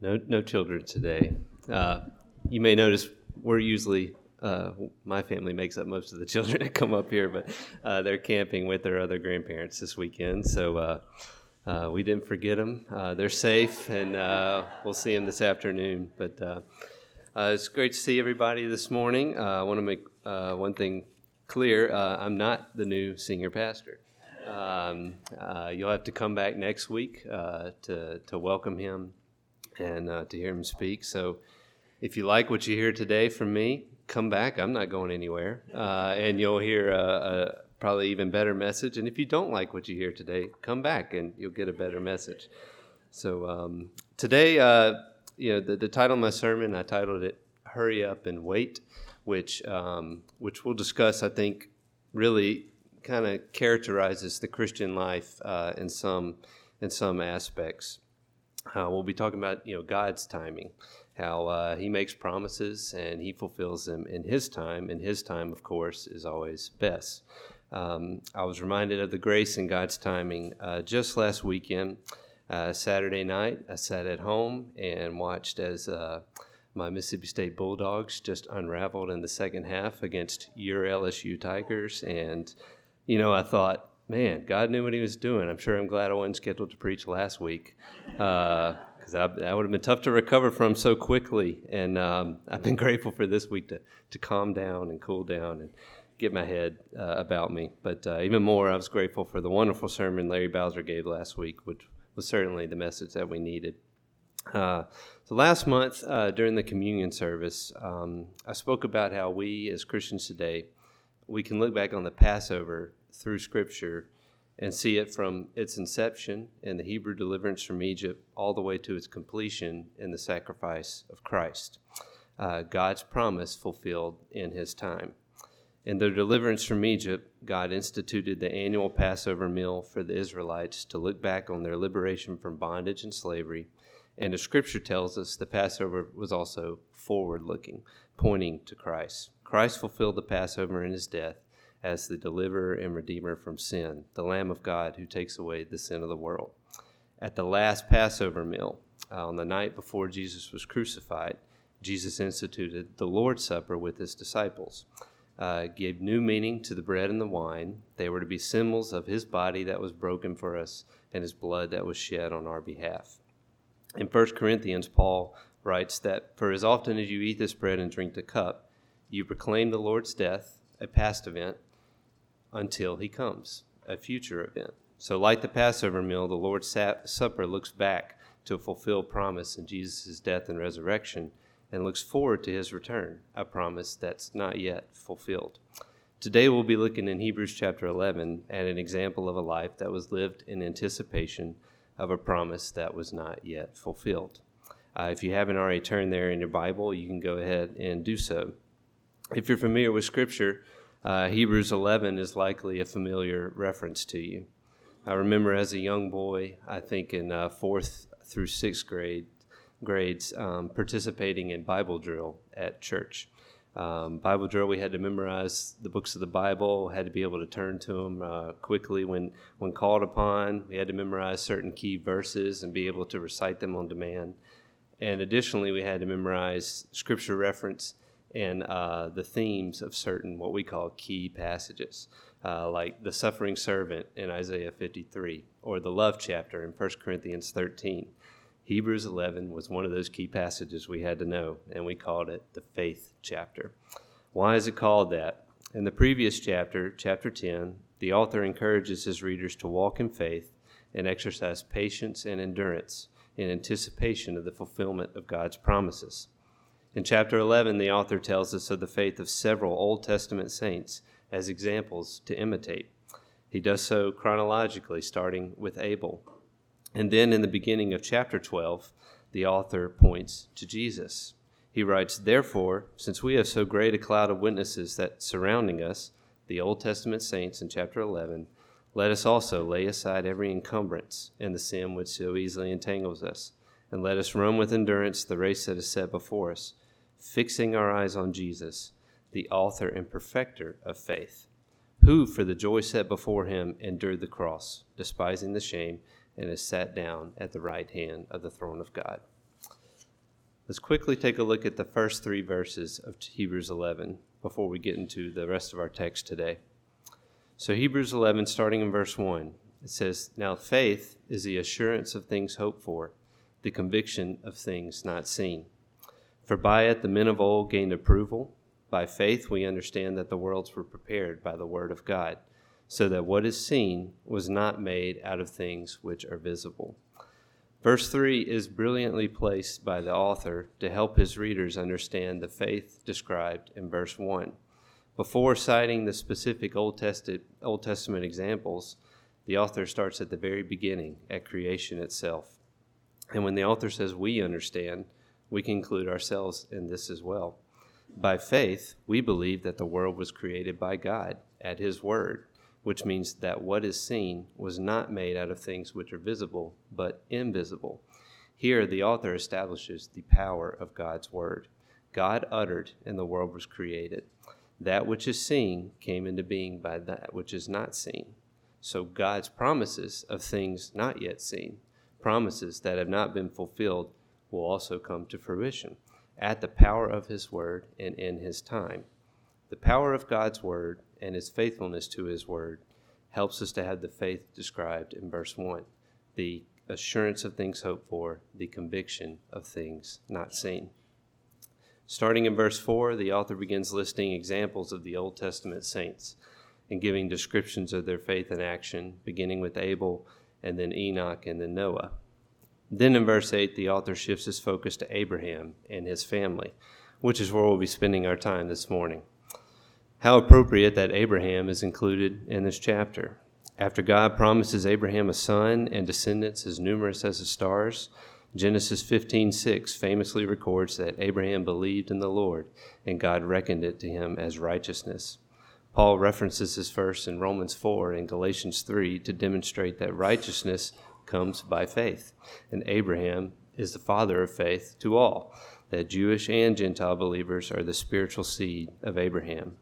No, no children today. Uh, you may notice we're usually uh, my family makes up most of the children that come up here, but uh, they're camping with their other grandparents this weekend. So uh, uh, we didn't forget them. Uh, they're safe, and we'll see them this afternoon. But it's great to see everybody this morning. I want to make one thing clear: I'm not the new senior pastor. Um, you'll have to come back next week to to welcome him and uh, to hear him speak. So if you like what you hear today from me, come back. I'm not going anywhere. Uh, and you'll hear a, a, probably even better message. And if you don't like what you hear today, come back and you'll get a better message. So um, today, uh, you know, the, the, title of my sermon, I titled it "Hurry Up and Wait," which um, which we'll discuss. I think really kind of characterizes the Christian life uh, in some in some aspects. Uh, we'll be talking about you know God's timing, how uh, He makes promises and He fulfills them in His time, and His time, of course, is always best. Um, I was reminded of the grace in God's timing uh, just last weekend, uh, Saturday night. I sat at home and watched as uh, my Mississippi State Bulldogs just unraveled in the second half against your LSU Tigers, and you know I thought man, God knew what He was doing. I'm sure I'm glad I wasn't scheduled to preach last week because uh, that would have been tough to recover from so quickly. And um, I've been grateful for this week to, to calm down and cool down and get my head uh, about me. But uh, even more, I was grateful for the wonderful sermon Larry Bowser gave last week, which was certainly the message that we needed. Uh, so last month uh, during the communion service, um, I spoke about how we as Christians today we can look back on the Passover through Scripture and see it from its inception in the Hebrew deliverance from Egypt all the way to its completion in the sacrifice of Christ. Uh, God's promise fulfilled in his time. In their deliverance from Egypt, God instituted the annual Passover meal for the Israelites to look back on their liberation from bondage and slavery. And the scripture tells us the Passover was also forward looking, pointing to Christ. Christ fulfilled the Passover in his death as the deliverer and redeemer from sin, the Lamb of God who takes away the sin of the world. At the last Passover meal, uh, on the night before Jesus was crucified, Jesus instituted the Lord's Supper with his disciples, uh, gave new meaning to the bread and the wine. They were to be symbols of his body that was broken for us and his blood that was shed on our behalf. In 1 Corinthians, Paul writes that, For as often as you eat this bread and drink the cup, you proclaim the Lord's death, a past event, until he comes, a future event. So, like the Passover meal, the Lord's Supper looks back to a fulfilled promise in Jesus' death and resurrection and looks forward to his return, a promise that's not yet fulfilled. Today, we'll be looking in Hebrews chapter 11 at an example of a life that was lived in anticipation of a promise that was not yet fulfilled. Uh, if you haven't already turned there in your Bible, you can go ahead and do so. If you're familiar with Scripture, uh, Hebrews 11 is likely a familiar reference to you. I remember as a young boy, I think in uh, fourth through sixth grade grades, um, participating in Bible drill at church. Um, Bible drill, we had to memorize the books of the Bible, had to be able to turn to them uh, quickly when, when called upon. We had to memorize certain key verses and be able to recite them on demand. And additionally, we had to memorize scripture reference and uh, the themes of certain what we call key passages, uh, like the suffering servant in Isaiah 53 or the love chapter in 1 Corinthians 13. Hebrews 11 was one of those key passages we had to know, and we called it the faith chapter. Why is it called that? In the previous chapter, chapter 10, the author encourages his readers to walk in faith and exercise patience and endurance in anticipation of the fulfillment of God's promises. In chapter 11, the author tells us of the faith of several Old Testament saints as examples to imitate. He does so chronologically, starting with Abel. And then in the beginning of chapter 12, the author points to Jesus. He writes, Therefore, since we have so great a cloud of witnesses that surrounding us, the Old Testament saints in chapter 11, let us also lay aside every encumbrance and the sin which so easily entangles us, and let us run with endurance the race that is set before us fixing our eyes on Jesus, the author and perfecter of faith, who, for the joy set before him, endured the cross, despising the shame, and is sat down at the right hand of the throne of God. Let's quickly take a look at the first three verses of Hebrews 11 before we get into the rest of our text today. So, Hebrews 11, starting in verse 1, it says, Now faith is the assurance of things hoped for, the conviction of things not seen. For by it the men of old gained approval. By faith we understand that the worlds were prepared by the word of God, so that what is seen was not made out of things which are visible. Verse 3 is brilliantly placed by the author to help his readers understand the faith described in verse 1. Before citing the specific Old Testament, Old Testament examples, the author starts at the very beginning, at creation itself. And when the author says we understand, we can include ourselves in this as well. By faith, we believe that the world was created by God at His Word which means that what is seen was not made out of things which are visible, but invisible. Here, the author establishes the power of God's word. God uttered, and the world was created. That which is seen came into being by that which is not seen. So, God's promises of things not yet seen, promises that have not been fulfilled, will also come to fruition at the power of His word and in His time. The power of God's word and his faithfulness to his word helps us to have the faith described in verse 1 the assurance of things hoped for, the conviction of things not seen. Starting in verse 4, the author begins listing examples of the Old Testament saints and giving descriptions of their faith and action, beginning with Abel and then Enoch and then Noah. Then in verse 8, the author shifts his focus to Abraham and his family, which is where we'll be spending our time this morning. How appropriate that Abraham is included in this chapter. After God promises Abraham a son and descendants as numerous as the stars, Genesis 15:6 famously records that Abraham believed in the Lord and God reckoned it to him as righteousness. Paul references this verse in Romans 4 and Galatians 3 to demonstrate that righteousness comes by faith, and Abraham is the father of faith to all, that Jewish and Gentile believers are the spiritual seed of Abraham.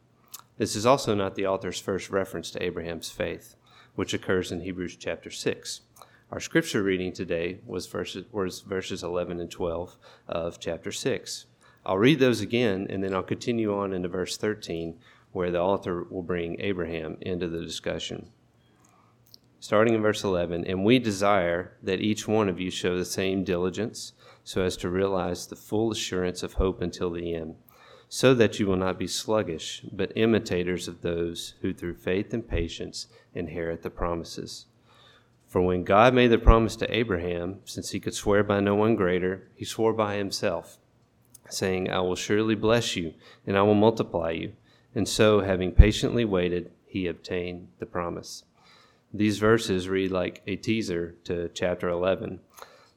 This is also not the author's first reference to Abraham's faith, which occurs in Hebrews chapter 6. Our scripture reading today was verses, was verses 11 and 12 of chapter 6. I'll read those again, and then I'll continue on into verse 13, where the author will bring Abraham into the discussion. Starting in verse 11, and we desire that each one of you show the same diligence so as to realize the full assurance of hope until the end so that you will not be sluggish, but imitators of those who through faith and patience inherit the promises. For when God made the promise to Abraham, since he could swear by no one greater, he swore by himself, saying, I will surely bless you, and I will multiply you. And so, having patiently waited, he obtained the promise. These verses read like a teaser to chapter 11.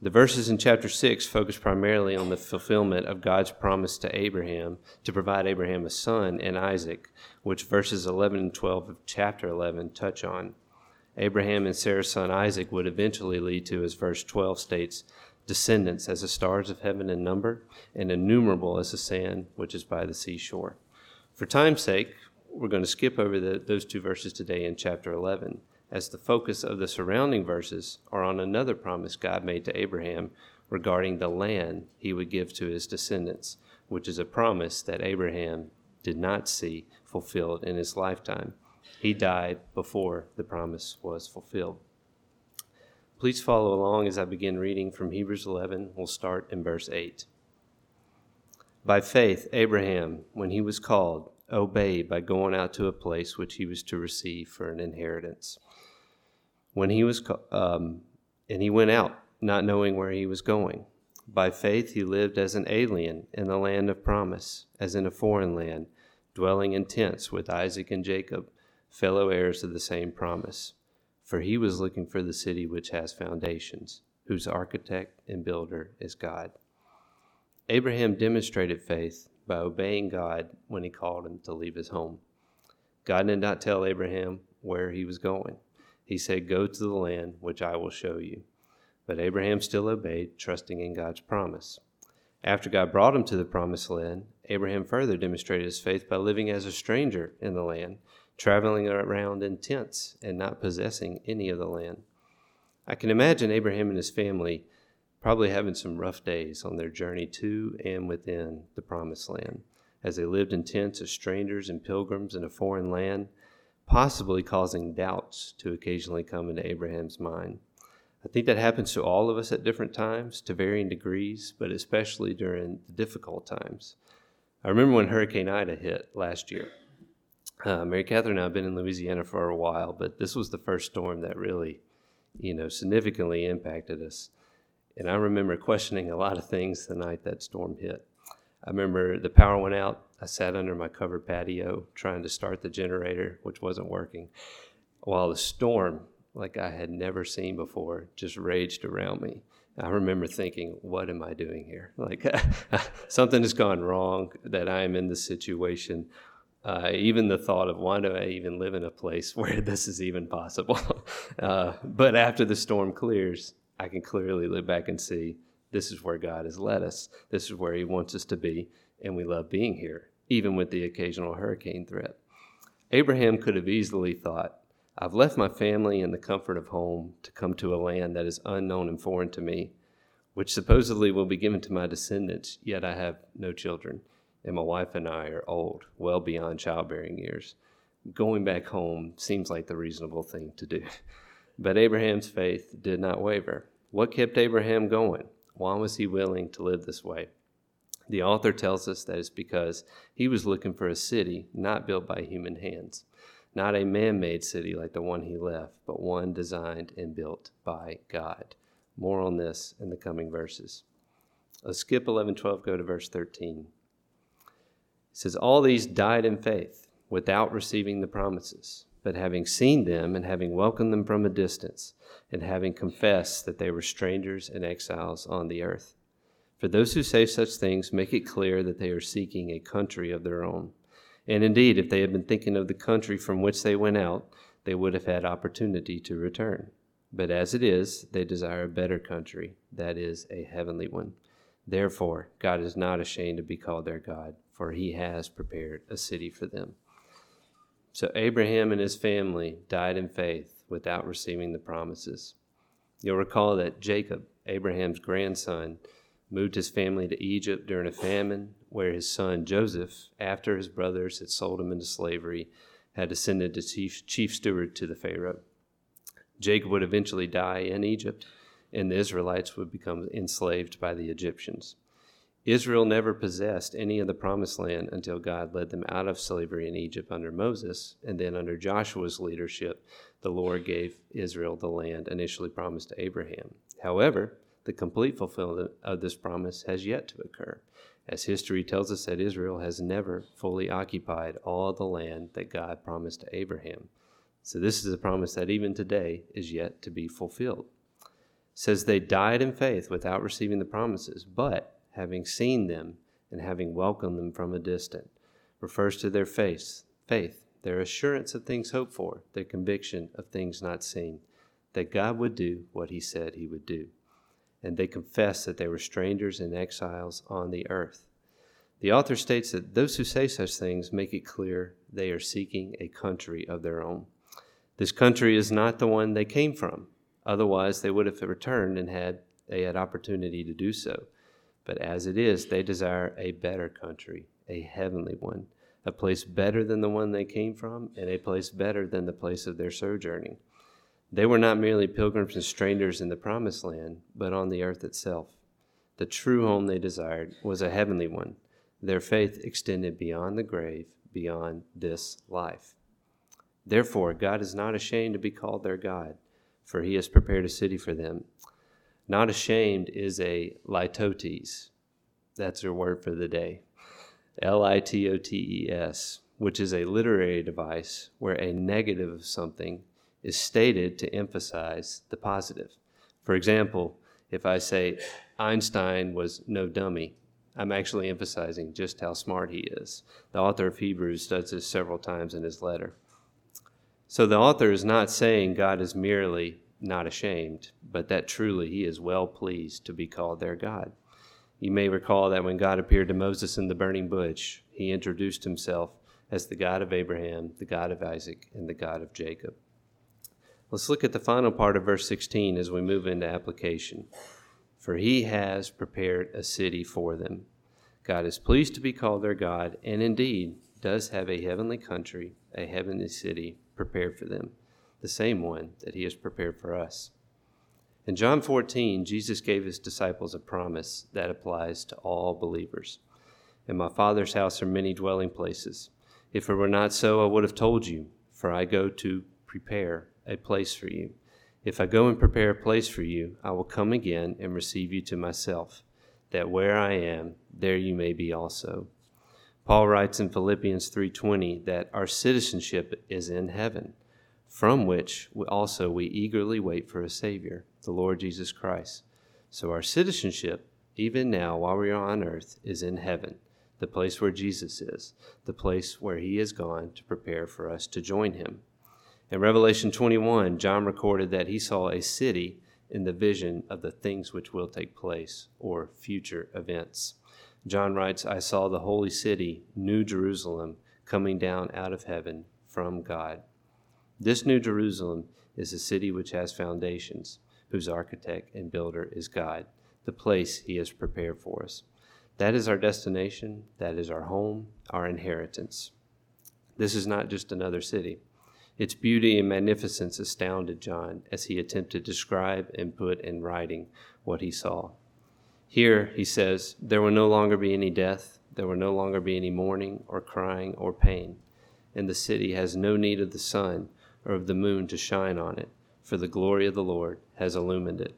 The verses in chapter 6 focus primarily on the fulfillment of God's promise to Abraham to provide Abraham a son and Isaac, which verses 11 and 12 of chapter 11 touch on. Abraham and Sarah's son Isaac would eventually lead to, as verse 12 states, descendants as the stars of heaven in number, and innumerable as the sand which is by the seashore. For time's sake, we're going to skip over the, those two verses today in chapter 11 as the focus of the surrounding verses are on another promise God made to Abraham regarding the land he would give to his descendants, which is a promise that Abraham did not see fulfilled in his lifetime. He died before the promise was fulfilled. Please follow along as I begin reading from Hebrews 11. We'll start in verse 8. By faith, Abraham, when he was called, obeyed by going out to a place which he was to receive for an inheritance when he was um, and he went out not knowing where he was going. By faith he lived as an alien in the land of promise as in a foreign land dwelling in tents with isaac and jacob fellow heirs of the same promise. For he was looking for the city which has foundations whose architect and builder is god. Abraham demonstrated faith by obeying god when he called him to leave his home. God did not tell abraham where he was going he said, Go to the land which I will show you. But Abraham still obeyed, trusting in God's promise. After God brought him to the promised land, Abraham further demonstrated his faith by living as a stranger in the land, traveling around in tents, and not possessing any of the land. I can imagine Abraham and his family probably having some rough days on their journey to and within the promised land, as they lived in tents as strangers and pilgrims in a foreign land, possibly causing doubts to occasionally come into Abraham's mind. I think that happens to all of us at different times, to varying degrees, but especially during the difficult times. I remember when Hurricane Ida hit last year. Uh, Mary Catherine and I have been in Louisiana for a while, but this was the first storm that really, you know, significantly impacted us. And I remember questioning a lot of things the night that storm hit. I remember the power went out. I sat under my covered patio trying to start the generator, which wasn't working, while the storm, like I had never seen before, just raged around me. I remember thinking, what am I doing here? Like, something has gone wrong that I am in this situation. Uh, even the thought of why do I even live in a place where this is even possible? uh, but after the storm clears, I can clearly look back and see this is where God has led us. This is where He wants us to be, and we love being here, even with the occasional hurricane threat. Abraham could have easily thought, I've left my family and the comfort of home to come to a land that is unknown and foreign to me, which supposedly will be given to my descendants, yet I have no children, and my wife and I are old, well beyond childbearing years. Going back home seems like the reasonable thing to do. But Abraham's faith did not waver. What kept Abraham going? Why was he willing to live this way? The author tells us that it's because he was looking for a city not built by human hands, not a man made city like the one he left, but one designed and built by God. More on this in the coming verses. Let's skip 11 12, go to verse 13. It says, All these died in faith without receiving the promises but having seen them and having welcomed them from a distance, and having confessed that they were strangers and exiles on the earth. For those who say such things make it clear that they are seeking a country of their own. And indeed, if they had been thinking of the country from which they went out, they would have had opportunity to return. But as it is, they desire a better country, that is, a heavenly one. Therefore, God is not ashamed to be called their God, for he has prepared a city for them. So Abraham and his family died in faith without receiving the promises. You'll recall that Jacob, Abraham's grandson, moved his family to Egypt during a famine, where his son Joseph, after his brothers had sold him into slavery, had ascended to chief, chief steward to the Pharaoh. Jacob would eventually die in Egypt, and the Israelites would become enslaved by the Egyptians. Israel never possessed any of the promised land until God led them out of slavery in Egypt under Moses, and then under Joshua's leadership, the Lord gave Israel the land initially promised to Abraham. However, the complete fulfillment of this promise has yet to occur, as history tells us that Israel has never fully occupied all the land that God promised to Abraham. So this is a promise that even today is yet to be fulfilled. It says they died in faith without receiving the promises, but having seen them and having welcomed them from a distance, refers to their faith, faith, their assurance of things hoped for, their conviction of things not seen, that God would do what he said he would do. And they confess that they were strangers and exiles on the earth. The author states that those who say such things make it clear they are seeking a country of their own. This country is not the one they came from. Otherwise, they would have returned and had they had opportunity to do so. But as it is, they desire a better country, a heavenly one, a place better than the one they came from, and a place better than the place of their sojourning. They were not merely pilgrims and strangers in the promised land, but on the earth itself. The true home they desired was a heavenly one. Their faith extended beyond the grave, beyond this life. Therefore, God is not ashamed to be called their God, for he has prepared a city for them. Not ashamed is a litotes. That's your word for the day. L I T O T E S, which is a literary device where a negative of something is stated to emphasize the positive. For example, if I say Einstein was no dummy, I'm actually emphasizing just how smart he is. The author of Hebrews does this several times in his letter. So the author is not saying God is merely not ashamed, but that truly he is well pleased to be called their God. You may recall that when God appeared to Moses in the burning bush, he introduced himself as the God of Abraham, the God of Isaac, and the God of Jacob. Let's look at the final part of verse 16 as we move into application. for he has prepared a city for them. God is pleased to be called their God, and indeed does have a heavenly country, a heavenly city prepared for them, the same one that he has prepared for us. In John 14, Jesus gave his disciples a promise that applies to all believers. In my Father's house are many dwelling places. If it were not so, I would have told you, for I go to prepare a place for you. If I go and prepare a place for you, I will come again and receive you to myself, that where I am, there you may be also. Paul writes in Philippians 3:20 that our citizenship is in heaven, from which also we eagerly wait for a savior, the Lord Jesus Christ. So our citizenship, even now while we are on earth, is in heaven, the place where Jesus is, the place where he has gone to prepare for us to join him. In Revelation 21, John recorded that he saw a city in the vision of the things which will take place or future events. John writes, I saw the holy city, New Jerusalem, coming down out of heaven from God. This New Jerusalem is a city which has foundations, whose architect and builder is God, the place he has prepared for us. That is our destination, that is our home, our inheritance. This is not just another city. Its beauty and magnificence astounded John as he attempted to describe and put in writing what he saw. Here, he says, there will no longer be any death, there will no longer be any mourning or crying or pain, and the city has no need of the sun or of the moon to shine on it, for the glory of the Lord has illumined it.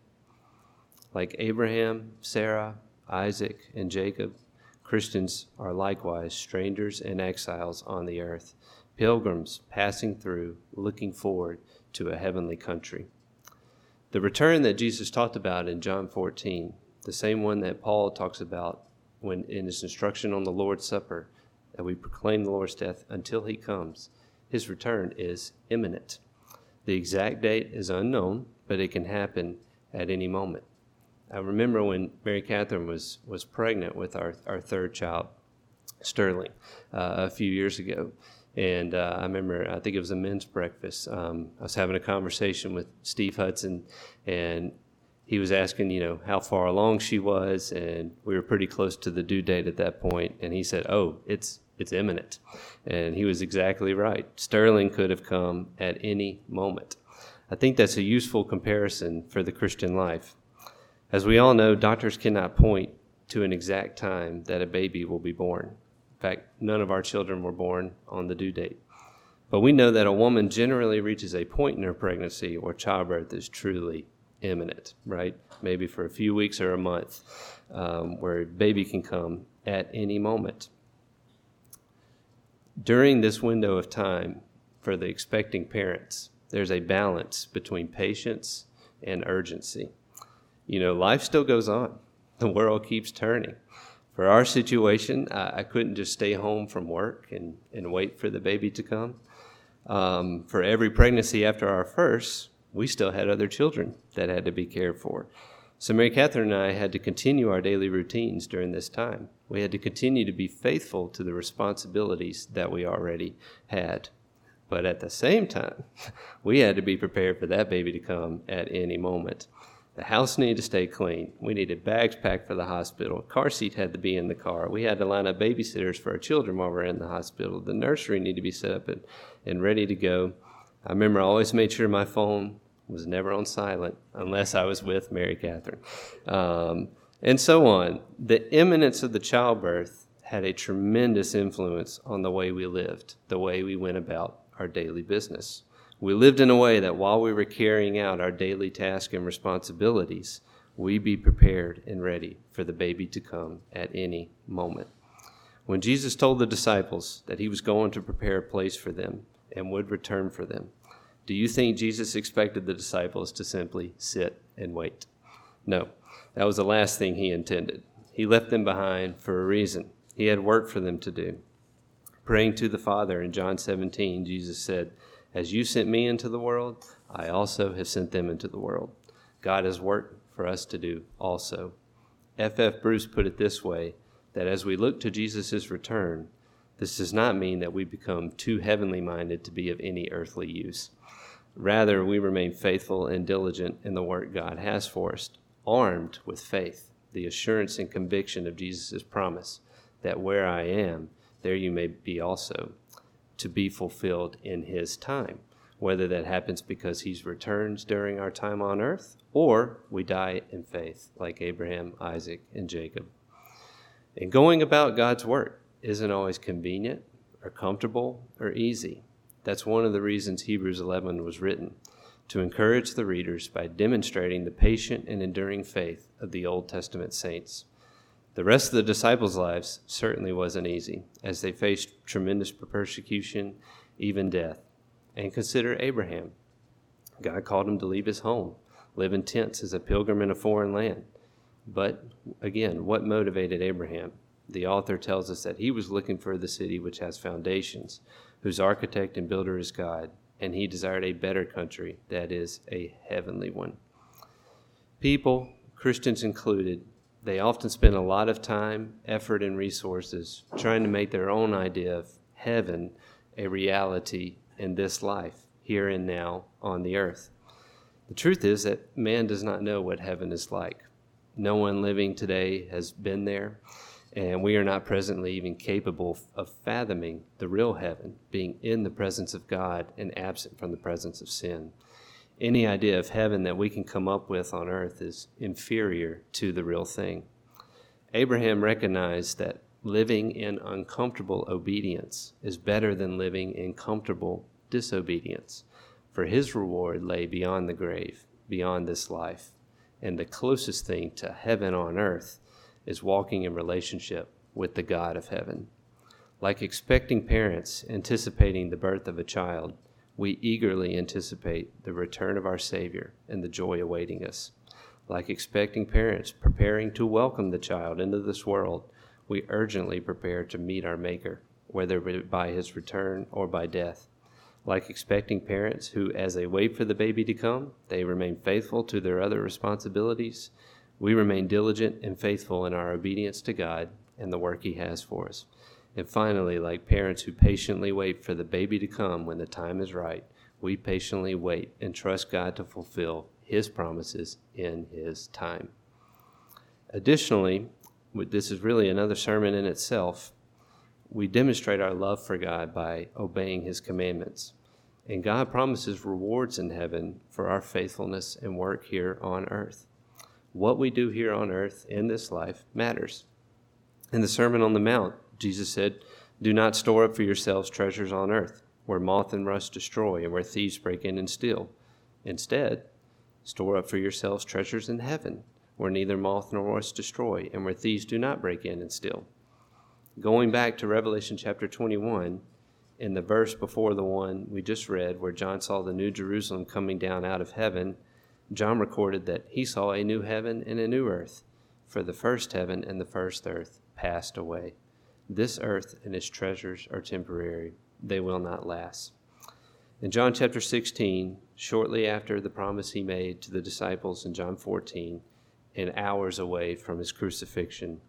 Like Abraham, Sarah, Isaac, and Jacob, Christians are likewise strangers and exiles on the earth pilgrims passing through, looking forward to a heavenly country. The return that Jesus talked about in John 14, the same one that Paul talks about when in his instruction on the Lord's Supper, that we proclaim the Lord's death until he comes, his return is imminent. The exact date is unknown, but it can happen at any moment. I remember when Mary Catherine was, was pregnant with our, our third child, Sterling, uh, a few years ago. And uh, I remember, I think it was a men's breakfast. Um, I was having a conversation with Steve Hudson, and he was asking, you know, how far along she was, and we were pretty close to the due date at that point. And he said, "Oh, it's it's imminent," and he was exactly right. Sterling could have come at any moment. I think that's a useful comparison for the Christian life. As we all know, doctors cannot point to an exact time that a baby will be born In fact, none of our children were born on the due date. But we know that a woman generally reaches a point in her pregnancy where childbirth is truly imminent, right? Maybe for a few weeks or a month, um, where a baby can come at any moment. During this window of time for the expecting parents, there's a balance between patience and urgency. You know, life still goes on, the world keeps turning for our situation, I, I, couldn't just stay home from work and, and wait for the baby to come. Um, for every pregnancy after our first, we still had other children that had to be cared for. So Mary Catherine and I had to continue our daily routines during this time. We had to continue to be faithful to the responsibilities that we already had. But at the same time, we had to be prepared for that baby to come at any moment. The house needed to stay clean. We needed bags packed for the hospital. Car seat had to be in the car. We had to line up babysitters for our children while we were in the hospital. The nursery needed to be set up and, and ready to go. I remember I always made sure my phone was never on silent unless I was with Mary Catherine. Um, and so on. The imminence of the childbirth had a tremendous influence on the way we lived, the way we went about our daily business. We lived in a way that while we were carrying out our daily tasks and responsibilities, we be prepared and ready for the baby to come at any moment. When Jesus told the disciples that he was going to prepare a place for them and would return for them, do you think Jesus expected the disciples to simply sit and wait? No, that was the last thing he intended. He left them behind for a reason. He had work for them to do. Praying to the Father in John 17, Jesus said, as you sent me into the world, I also have sent them into the world. God has work for us to do also. F. F. Bruce put it this way that as we look to Jesus' return, this does not mean that we become too heavenly minded to be of any earthly use. Rather, we remain faithful and diligent in the work God has for us, armed with faith, the assurance and conviction of Jesus' promise that where I am, there you may be also, to be fulfilled in his time. Whether that happens because he returns during our time on earth or we die in faith, like Abraham, Isaac, and Jacob. And going about God's work isn't always convenient or comfortable or easy. That's one of the reasons Hebrews 11 was written to encourage the readers by demonstrating the patient and enduring faith of the Old Testament saints. The rest of the disciples' lives certainly wasn't easy, as they faced tremendous persecution, even death. And consider Abraham. God called him to leave his home, live in tents as a pilgrim in a foreign land. But again, what motivated Abraham? The author tells us that he was looking for the city which has foundations, whose architect and builder is God, and he desired a better country, that is, a heavenly one. People, Christians included, they often spend a lot of time, effort, and resources trying to make their own idea of heaven a reality in this life, here and now on the earth. The truth is that man does not know what heaven is like. No one living today has been there and we are not presently even capable of fathoming the real heaven, being in the presence of God and absent from the presence of sin. Any idea of heaven that we can come up with on earth is inferior to the real thing. Abraham recognized that living in uncomfortable obedience is better than living in comfortable disobedience, for his reward lay beyond the grave, beyond this life, and the closest thing to heaven on earth is walking in relationship with the God of heaven. Like expecting parents anticipating the birth of a child, we eagerly anticipate the return of our Savior and the joy awaiting us. Like expecting parents preparing to welcome the child into this world, we urgently prepare to meet our Maker, whether by his return or by death. Like expecting parents who, as they wait for the baby to come, they remain faithful to their other responsibilities, we remain diligent and faithful in our obedience to God and the work He has for us. And finally, like parents who patiently wait for the baby to come when the time is right, we patiently wait and trust God to fulfill His promises in His time. Additionally, this is really another sermon in itself. We demonstrate our love for God by obeying His commandments. And God promises rewards in heaven for our faithfulness and work here on earth what we do here on earth in this life matters. In the Sermon on the Mount, Jesus said, Do not store up for yourselves treasures on earth, where moth and rust destroy and where thieves break in and steal. Instead, store up for yourselves treasures in heaven, where neither moth nor rust destroy and where thieves do not break in and steal. Going back to Revelation chapter 21, in the verse before the one we just read, where John saw the New Jerusalem coming down out of heaven, John recorded that he saw a new heaven and a new earth, for the first heaven and the first earth passed away. This earth and its treasures are temporary, they will not last. In John chapter 16, shortly after the promise he made to the disciples in John 14, and hours away from his crucifixion,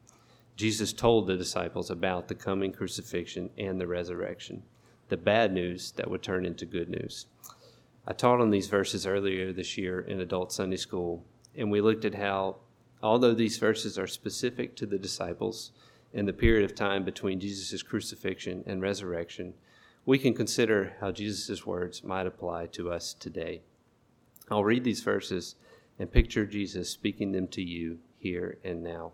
Jesus told the disciples about the coming crucifixion and the resurrection, the bad news that would turn into good news. I taught on these verses earlier this year in adult Sunday school, and we looked at how, although these verses are specific to the disciples and the period of time between Jesus' crucifixion and resurrection, we can consider how Jesus' words might apply to us today. I'll read these verses and picture Jesus speaking them to you here and now.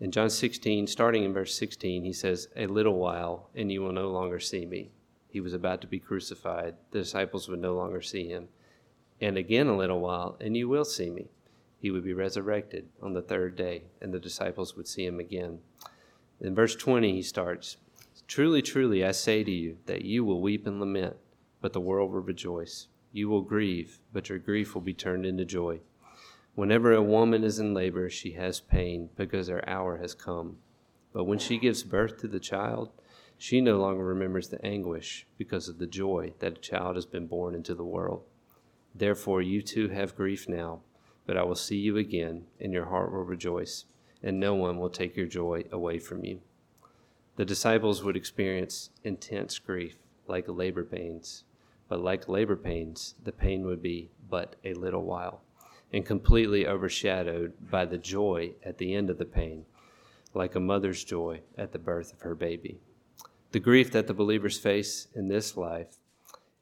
In John 16, starting in verse 16, he says, A little while, and you will no longer see me he was about to be crucified, the disciples would no longer see him. And again a little while, and you will see me. He would be resurrected on the third day, and the disciples would see him again. In verse 20, he starts Truly, truly, I say to you that you will weep and lament, but the world will rejoice. You will grieve, but your grief will be turned into joy. Whenever a woman is in labor, she has pain because her hour has come. But when she gives birth to the child, she no longer remembers the anguish because of the joy that a child has been born into the world. Therefore, you too have grief now, but I will see you again, and your heart will rejoice, and no one will take your joy away from you. The disciples would experience intense grief, like labor pains, but like labor pains, the pain would be but a little while. and completely overshadowed by the joy at the end of the pain, like a mother's joy at the birth of her baby. The grief that the believers face in this life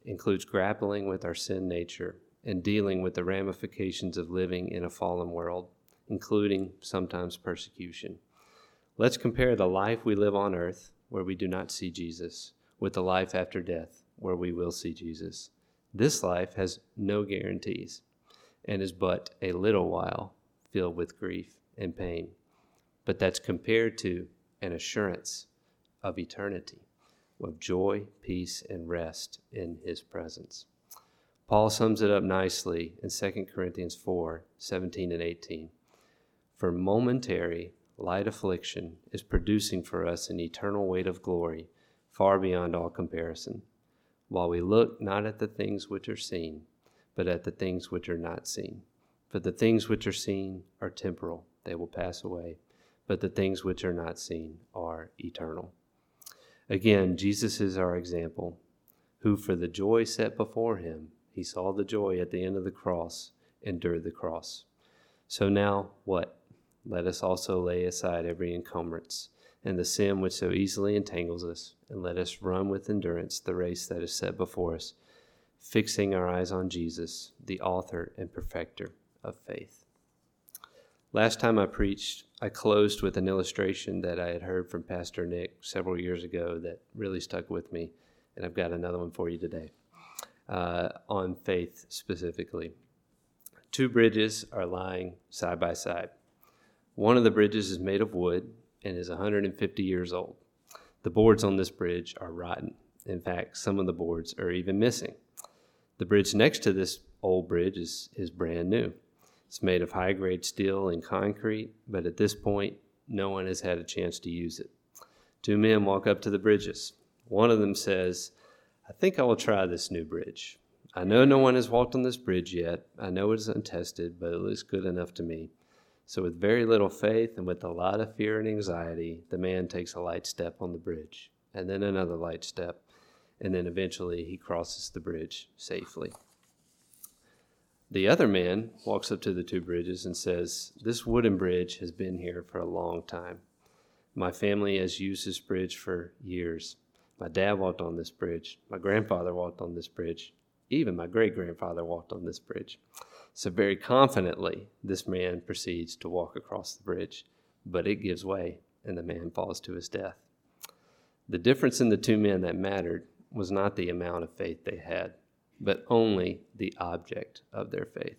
includes grappling with our sin nature and dealing with the ramifications of living in a fallen world, including sometimes persecution. Let's compare the life we live on earth, where we do not see Jesus, with the life after death, where we will see Jesus. This life has no guarantees and is but a little while filled with grief and pain. But that's compared to an assurance of eternity, of joy, peace, and rest in his presence. Paul sums it up nicely in 2 Corinthians 4 17 and 18. For momentary light affliction is producing for us an eternal weight of glory far beyond all comparison, while we look not at the things which are seen, but at the things which are not seen. For the things which are seen are temporal, they will pass away, but the things which are not seen are eternal. Again, Jesus is our example, who for the joy set before him, he saw the joy at the end of the cross, endured the cross. So now, what? Let us also lay aside every encumbrance and the sin which so easily entangles us, and let us run with endurance the race that is set before us fixing our eyes on Jesus, the author and perfecter of faith. Last time I preached, I closed with an illustration that I had heard from Pastor Nick several years ago that really stuck with me, and I've got another one for you today uh, on faith specifically. Two bridges are lying side by side. One of the bridges is made of wood and is 150 years old. The boards on this bridge are rotten. In fact, some of the boards are even missing. The bridge next to this old bridge is, is brand new. It's made of high grade steel and concrete, but at this point, no one has had a chance to use it. Two men walk up to the bridges. One of them says, I think I will try this new bridge. I know no one has walked on this bridge yet. I know it is untested, but it looks good enough to me. So, with very little faith and with a lot of fear and anxiety, the man takes a light step on the bridge, and then another light step, and then eventually he crosses the bridge safely. The other man walks up to the two bridges and says, This wooden bridge has been here for a long time. My family has used this bridge for years. My dad walked on this bridge. My grandfather walked on this bridge. Even my great grandfather walked on this bridge. So, very confidently, this man proceeds to walk across the bridge, but it gives way and the man falls to his death. The difference in the two men that mattered was not the amount of faith they had, but only the object of their faith.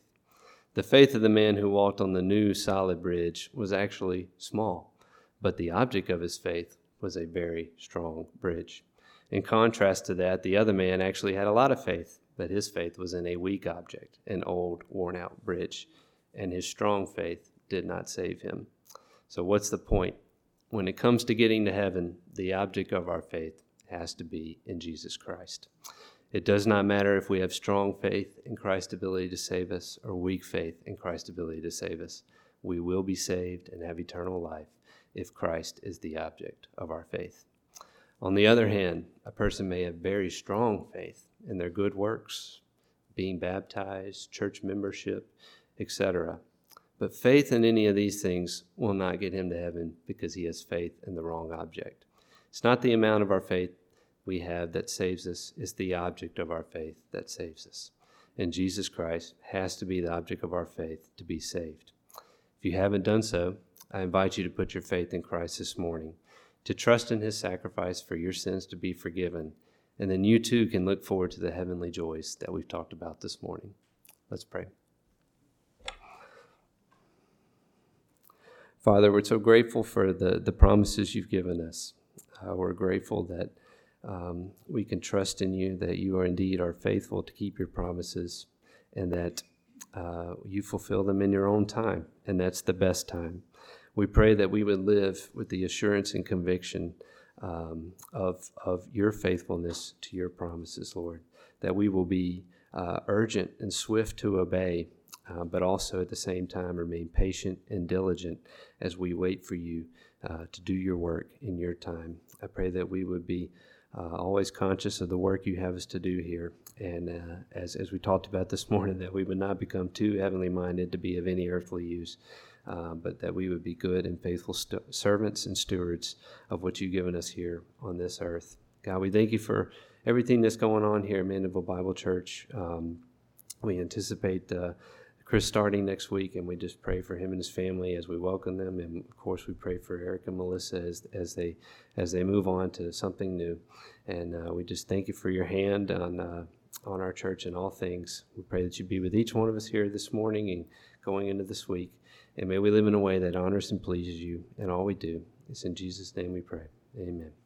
The faith of the man who walked on the new solid bridge was actually small, but the object of his faith was a very strong bridge. In contrast to that, the other man actually had a lot of faith, but his faith was in a weak object, an old, worn out bridge, and his strong faith did not save him. So, what's the point? When it comes to getting to heaven, the object of our faith has to be in Jesus Christ. It does not matter if we have strong faith in Christ's ability to save us or weak faith in Christ's ability to save us. We will be saved and have eternal life if Christ is the object of our faith. On the other hand, a person may have very strong faith in their good works, being baptized, church membership, etc. But faith in any of these things will not get him to heaven because he has faith in the wrong object. It's not the amount of our faith we have that saves us, is the object of our faith that saves us. And Jesus Christ has to be the object of our faith to be saved. If you haven't done so, I invite you to put your faith in Christ this morning, to trust in his sacrifice for your sins to be forgiven, and then you too can look forward to the heavenly joys that we've talked about this morning. Let's pray. Father, we're so grateful for the, the promises you've given us. Uh, we're grateful that um, we can trust in you, that you are indeed are faithful to keep your promises, and that uh, you fulfill them in your own time, and that's the best time. We pray that we would live with the assurance and conviction um, of, of your faithfulness to your promises, Lord, that we will be uh, urgent and swift to obey, uh, but also at the same time remain patient and diligent as we wait for you uh, to do your work in your time. I pray that we would be uh, always conscious of the work you have us to do here. And uh, as, as we talked about this morning, that we would not become too heavenly minded to be of any earthly use, uh, but that we would be good and faithful stu- servants and stewards of what you've given us here on this earth. God, we thank you for everything that's going on here at Mandeville Bible Church. Um, we anticipate uh, Chris starting next week, and we just pray for him and his family as we welcome them. And of course, we pray for Eric and Melissa as, as they as they move on to something new. And uh, we just thank you for your hand on uh, on our church and all things. We pray that you be with each one of us here this morning and going into this week. And may we live in a way that honors and pleases you in all we do. It's in Jesus' name we pray. Amen.